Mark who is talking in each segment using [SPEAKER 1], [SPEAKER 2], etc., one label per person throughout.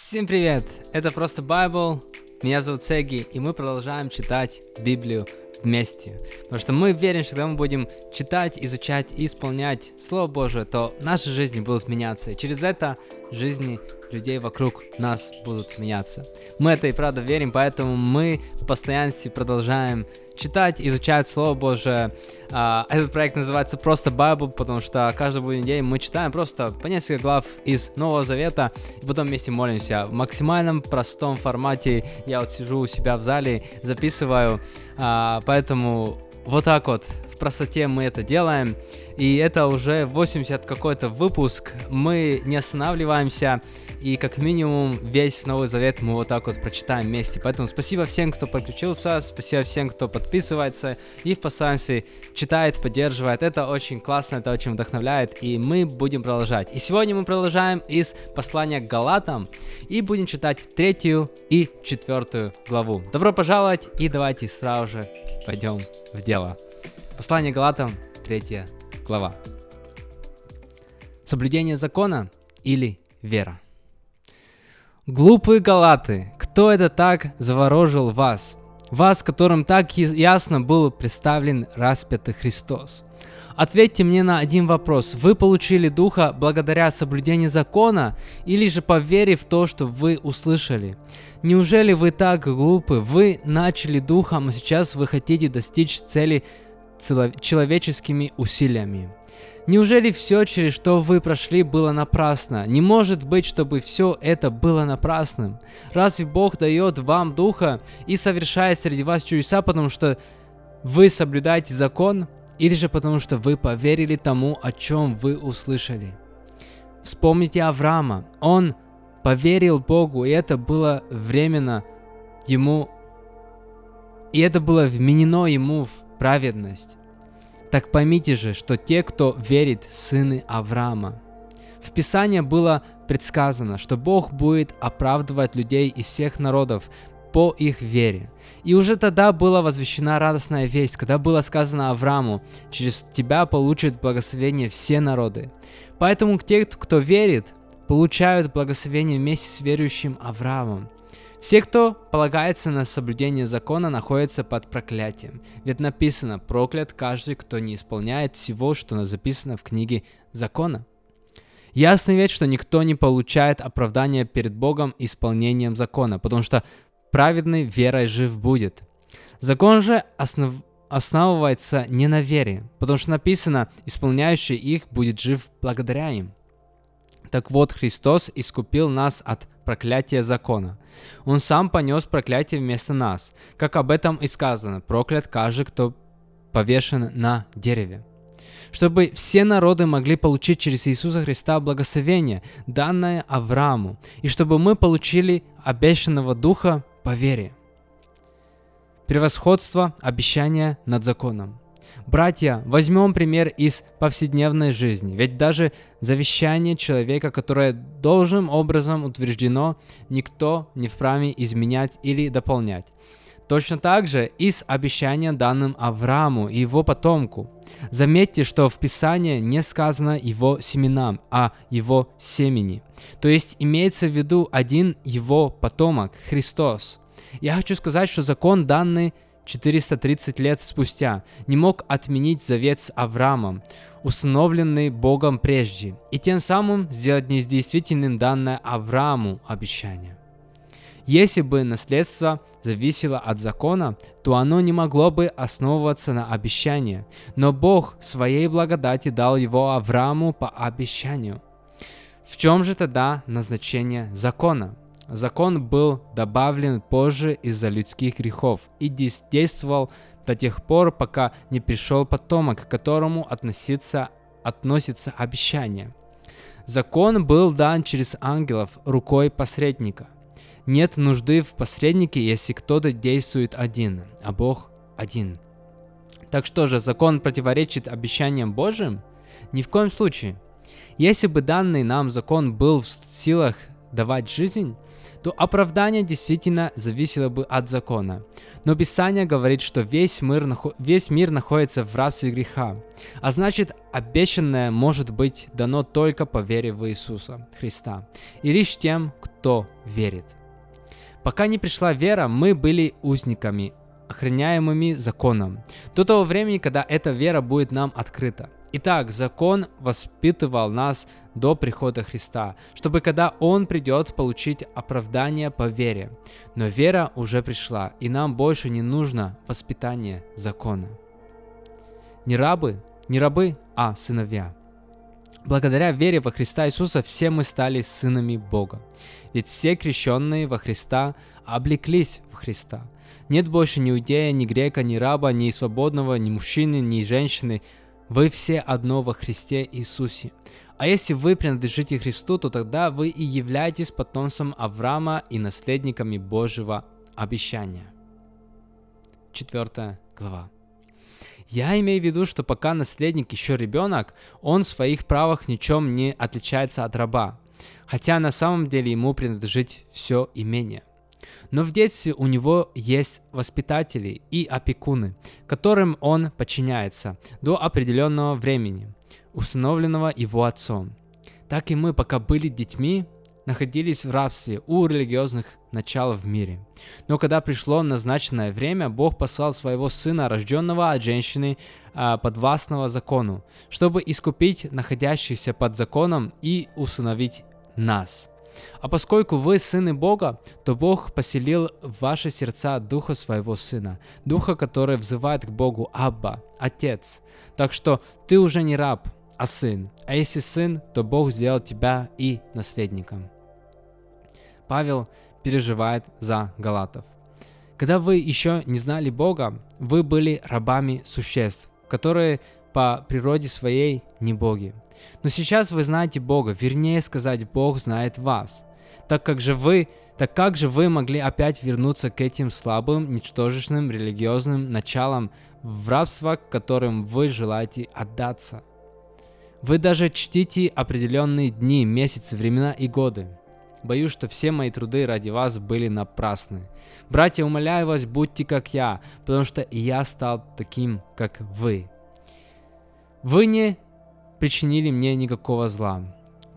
[SPEAKER 1] Всем привет! Это просто Bible. Меня зовут Сеги, и мы продолжаем читать Библию вместе. Потому что мы верим, что когда мы будем читать, изучать и исполнять Слово Божие, то наши жизни будут меняться. И через это жизни людей вокруг нас будут меняться. Мы это и правда верим, поэтому мы в постоянстве продолжаем читать, изучать Слово Божие. А, этот проект называется просто Bible, потому что каждый будний день мы читаем просто по несколько глав из Нового Завета, и потом вместе молимся. В максимальном простом формате я вот сижу у себя в зале, записываю, а, поэтому вот так вот в простоте мы это делаем. И это уже 80 какой-то выпуск. Мы не останавливаемся. И как минимум весь Новый Завет мы вот так вот прочитаем вместе. Поэтому спасибо всем, кто подключился, спасибо всем, кто подписывается и в постоянстве читает, поддерживает. Это очень классно, это очень вдохновляет, и мы будем продолжать. И сегодня мы продолжаем из послания к Галатам и будем читать третью и четвертую главу. Добро пожаловать и давайте сразу же пойдем в дело. Послание Галатам, третья глава. Соблюдение закона или вера? Глупые галаты, кто это так заворожил вас? Вас, которым так ясно был представлен распятый Христос. Ответьте мне на один вопрос. Вы получили Духа благодаря соблюдению закона или же по вере в то, что вы услышали? Неужели вы так глупы? Вы начали Духом, а сейчас вы хотите достичь цели человеческими усилиями. Неужели все, через что вы прошли, было напрасно? Не может быть, чтобы все это было напрасным. Разве Бог дает вам духа и совершает среди вас чудеса, потому что вы соблюдаете закон, или же потому что вы поверили тому, о чем вы услышали? Вспомните Авраама. Он поверил Богу, и это было временно ему, и это было вменено ему в праведность. Так поймите же, что те, кто верит, сыны Авраама. В Писании было предсказано, что Бог будет оправдывать людей из всех народов по их вере. И уже тогда была возвещена радостная весть, когда было сказано Аврааму, через тебя получат благословение все народы. Поэтому те, кто верит, получают благословение вместе с верующим Авраамом. Все, кто полагается на соблюдение закона, находятся под проклятием. Ведь написано, проклят каждый, кто не исполняет всего, что записано в книге закона. Ясно ведь, что никто не получает оправдания перед Богом исполнением закона, потому что праведный верой жив будет. Закон же основ... основывается не на вере, потому что написано, исполняющий их будет жив благодаря им. Так вот, Христос искупил нас от проклятия закона. Он сам понес проклятие вместо нас, как об этом и сказано, проклят каждый, кто повешен на дереве. Чтобы все народы могли получить через Иисуса Христа благословение, данное Аврааму, и чтобы мы получили обещанного Духа по вере. Превосходство обещания над законом. Братья, возьмем пример из повседневной жизни, ведь даже завещание человека, которое должным образом утверждено, никто не вправе изменять или дополнять. Точно так же и с обещанием данным Аврааму и его потомку. Заметьте, что в Писании не сказано его семенам, а его семени. То есть имеется в виду один его потомок, Христос. Я хочу сказать, что закон данный 430 лет спустя, не мог отменить завет с Авраамом, установленный Богом прежде, и тем самым сделать недействительным данное Аврааму обещание. Если бы наследство зависело от закона, то оно не могло бы основываться на обещании, но Бог своей благодати дал его Аврааму по обещанию. В чем же тогда назначение закона? Закон был добавлен позже из-за людских грехов и действовал до тех пор, пока не пришел потомок, к которому относится, относится обещание. Закон был дан через ангелов рукой посредника. Нет нужды в посреднике, если кто-то действует один, а Бог один. Так что же, закон противоречит обещаниям Божьим? Ни в коем случае. Если бы данный нам закон был в силах давать жизнь, то оправдание действительно зависело бы от закона. Но Писание говорит, что весь мир, весь мир находится в рабстве греха, а значит, обещанное может быть дано только по вере в Иисуса Христа, и лишь тем, кто верит. Пока не пришла вера, мы были узниками, охраняемыми законом, до того времени, когда эта вера будет нам открыта. Итак, закон воспитывал нас до прихода Христа, чтобы когда Он придет, получить оправдание по вере. Но вера уже пришла, и нам больше не нужно воспитание закона. Не рабы, не рабы, а сыновья. Благодаря вере во Христа Иисуса все мы стали сынами Бога. Ведь все крещенные во Христа облеклись в Христа. Нет больше ни иудея, ни грека, ни раба, ни свободного, ни мужчины, ни женщины. Вы все одно во Христе Иисусе. А если вы принадлежите Христу, то тогда вы и являетесь потомством Авраама и наследниками Божьего обещания. Четвертая глава. Я имею в виду, что пока наследник еще ребенок, он в своих правах ничем не отличается от раба, хотя на самом деле ему принадлежит все имение. Но в детстве у него есть воспитатели и опекуны, которым он подчиняется до определенного времени, установленного его отцом. Так и мы, пока были детьми, находились в рабстве у религиозных начал в мире. Но когда пришло назначенное время, Бог послал своего сына, рожденного от женщины, а, подвластного закону, чтобы искупить находящихся под законом и установить нас. А поскольку вы сыны Бога, то Бог поселил в ваши сердца духа своего сына, духа, который взывает к Богу Абба, Отец. Так что ты уже не раб, а сын. А если сын, то Бог сделал тебя и наследником. Павел переживает за галатов. Когда вы еще не знали Бога, вы были рабами существ, которые по природе своей не боги. Но сейчас вы знаете Бога, вернее сказать, Бог знает вас. Так как же вы, так как же вы могли опять вернуться к этим слабым, ничтожечным религиозным началам в рабство, которым вы желаете отдаться? Вы даже чтите определенные дни, месяцы, времена и годы. Боюсь, что все мои труды ради вас были напрасны. Братья, умоляю вас, будьте как я, потому что и я стал таким, как вы. Вы не причинили мне никакого зла.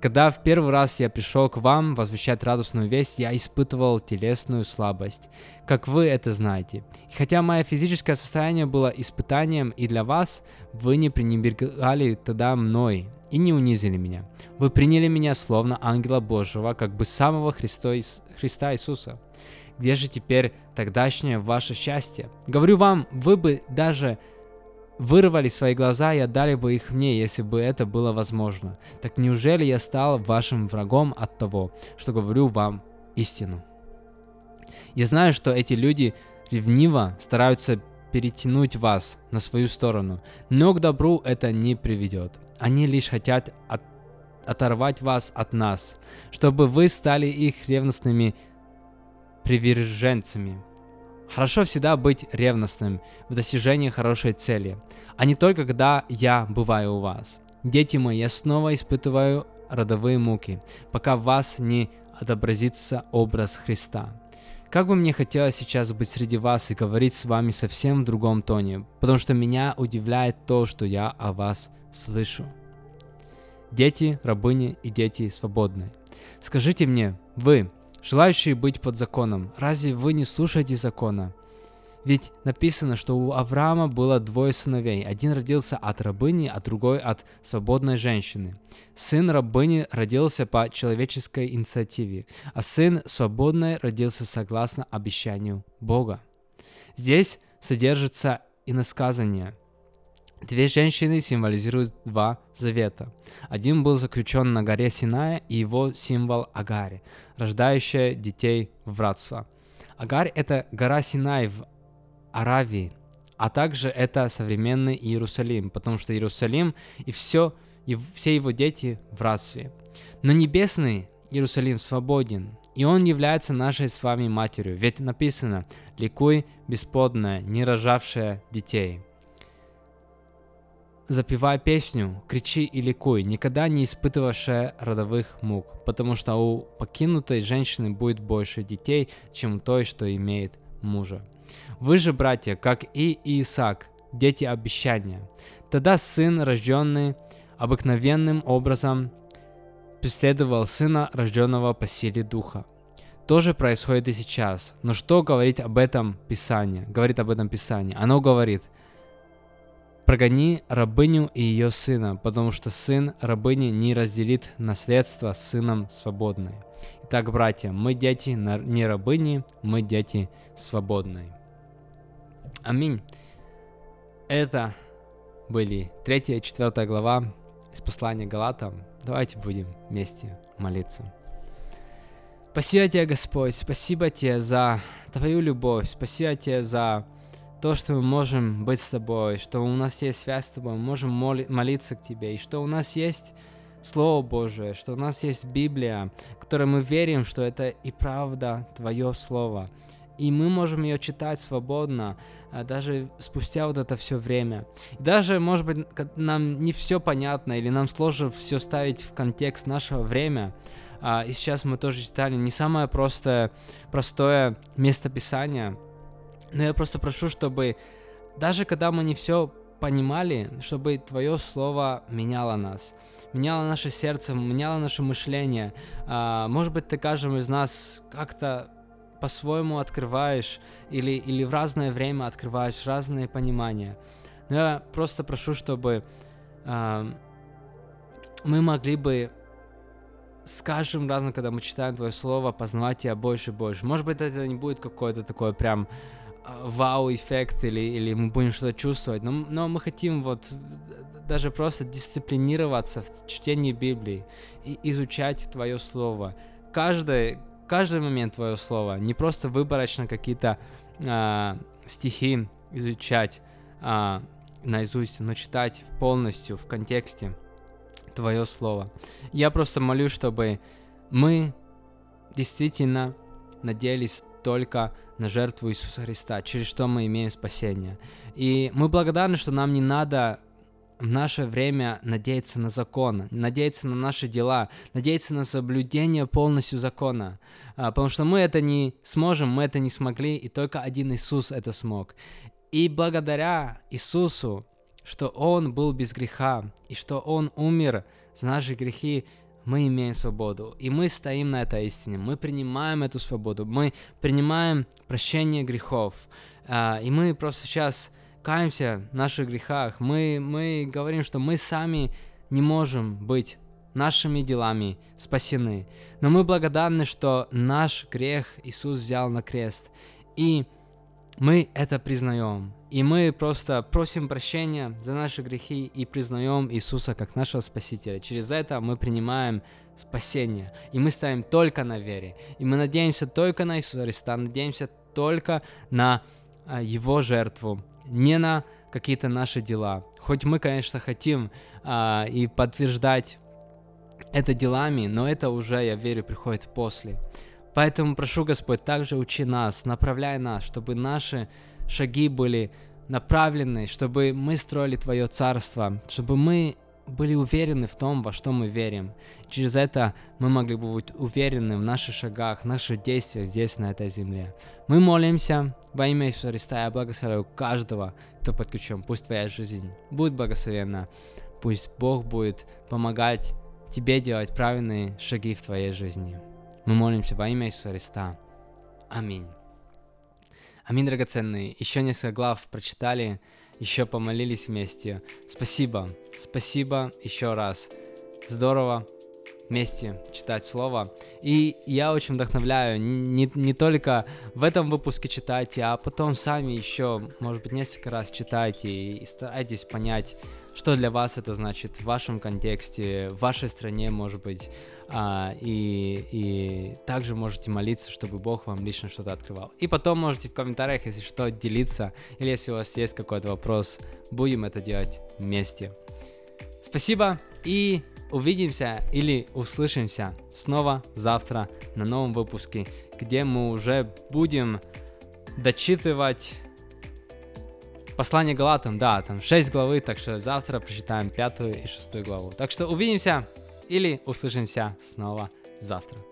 [SPEAKER 1] Когда в первый раз я пришел к вам возвещать радостную весть, я испытывал телесную слабость, как вы это знаете. И хотя мое физическое состояние было испытанием и для вас, вы не пренебрегали тогда мной и не унизили меня. Вы приняли меня словно ангела Божьего, как бы самого Христа, Христа Иисуса. Где же теперь тогдашнее ваше счастье? Говорю вам, вы бы даже вырвали свои глаза и отдали бы их мне, если бы это было возможно. Так неужели я стал вашим врагом от того, что говорю вам истину? Я знаю, что эти люди ревниво стараются перетянуть вас на свою сторону, но к добру это не приведет. Они лишь хотят от, оторвать вас от нас, чтобы вы стали их ревностными приверженцами. Хорошо всегда быть ревностным в достижении хорошей цели, а не только когда я бываю у вас. Дети мои, я снова испытываю родовые муки, пока в вас не отобразится образ Христа. Как бы мне хотелось сейчас быть среди вас и говорить с вами совсем в другом тоне, потому что меня удивляет то, что я о вас слышу. Дети, рабыни и дети свободные. Скажите мне, вы, желающие быть под законом, разве вы не слушаете закона? Ведь написано, что у Авраама было двое сыновей. Один родился от рабыни, а другой от свободной женщины. Сын рабыни родился по человеческой инициативе, а сын свободной родился согласно обещанию Бога. Здесь содержится иносказание. Две женщины символизируют два завета. Один был заключен на горе Синая, и его символ Агари, рождающая детей в братство. Агарь – это гора Синай в Аравии, а также это современный Иерусалим, потому что Иерусалим и все, и все его дети в братстве. Но небесный Иерусалим свободен, и он является нашей с вами матерью, ведь написано «Ликуй, бесплодная, не рожавшая детей» запевая песню, кричи и ликуй, никогда не испытывавшая родовых мук, потому что у покинутой женщины будет больше детей, чем у той, что имеет мужа. Вы же, братья, как и Исаак, дети обещания. Тогда сын, рожденный обыкновенным образом, преследовал сына, рожденного по силе духа. То же происходит и сейчас. Но что говорит об этом Писание? Говорит об этом Писание. Оно говорит, прогони рабыню и ее сына, потому что сын рабыни не разделит наследство с сыном свободной. Итак, братья, мы дети не рабыни, мы дети свободные. Аминь. Это были 3 и 4 глава из послания Галатам. Давайте будем вместе молиться. Спасибо тебе, Господь, спасибо тебе за Твою любовь, спасибо тебе за то, что мы можем быть с Тобой, что у нас есть связь с Тобой, мы можем моли- молиться к Тебе, и что у нас есть Слово Божие, что у нас есть Библия, в которой мы верим, что это и правда Твое Слово. И мы можем ее читать свободно, а, даже спустя вот это все время. И даже, может быть, нам не все понятно, или нам сложно все ставить в контекст нашего времени, а, и сейчас мы тоже читали не самое простое, простое местописание, но я просто прошу, чтобы даже когда мы не все понимали, чтобы Твое Слово меняло нас, меняло наше сердце, меняло наше мышление. А, может быть, ты каждому из нас как-то по-своему открываешь или, или в разное время открываешь разные понимания. Но я просто прошу, чтобы а, мы могли бы с каждым разом, когда мы читаем Твое Слово, познавать Тебя больше и больше. Может быть, это не будет какое-то такое прям вау-эффект или, или мы будем что-то чувствовать, но, но мы хотим вот даже просто дисциплинироваться в чтении Библии и изучать Твое Слово. Каждый, каждый момент Твое Слово, не просто выборочно какие-то а, стихи изучать а, наизусть, но читать полностью в контексте Твое Слово. Я просто молюсь, чтобы мы действительно надеялись только на жертву Иисуса Христа, через что мы имеем спасение. И мы благодарны, что нам не надо в наше время надеяться на закон, надеяться на наши дела, надеяться на соблюдение полностью закона. А, потому что мы это не сможем, мы это не смогли, и только один Иисус это смог. И благодаря Иисусу, что Он был без греха, и что Он умер за наши грехи, мы имеем свободу. И мы стоим на этой истине. Мы принимаем эту свободу. Мы принимаем прощение грехов. Uh, и мы просто сейчас каемся в наших грехах. Мы, мы говорим, что мы сами не можем быть нашими делами спасены. Но мы благодарны, что наш грех Иисус взял на крест. И мы это признаем. И мы просто просим прощения за наши грехи и признаем Иисуса как нашего Спасителя. Через это мы принимаем спасение. И мы ставим только на вере. И мы надеемся только на Иисуса Христа, надеемся только на а, Его жертву, не на какие-то наши дела. Хоть мы, конечно, хотим а, и подтверждать это делами, но это уже, я верю, приходит после. Поэтому прошу, Господь, также учи нас, направляй нас, чтобы наши шаги были направлены, чтобы мы строили Твое Царство, чтобы мы были уверены в том, во что мы верим. Через это мы могли бы быть уверены в наших шагах, в наших действиях здесь, на этой земле. Мы молимся во имя Иисуса Христа. Я благословляю каждого, кто подключен. Пусть твоя жизнь будет благословенна. Пусть Бог будет помогать тебе делать правильные шаги в твоей жизни. Мы молимся во имя Иисуса Христа. Аминь. Аминь, драгоценные. Еще несколько глав прочитали, еще помолились вместе. Спасибо. Спасибо еще раз. Здорово вместе читать слово. И я очень вдохновляю не, не только в этом выпуске читайте, а потом сами еще, может быть, несколько раз читайте и старайтесь понять, что для вас это значит в вашем контексте, в вашей стране, может быть. А, и, и также можете молиться, чтобы Бог вам лично что-то открывал. И потом можете в комментариях, если что, делиться, или если у вас есть какой-то вопрос, будем это делать вместе. Спасибо и увидимся или услышимся снова завтра на новом выпуске, где мы уже будем дочитывать Послание Галатам, да, там 6 главы, так что завтра прочитаем пятую и шестую главу. Так что увидимся или услышимся снова завтра.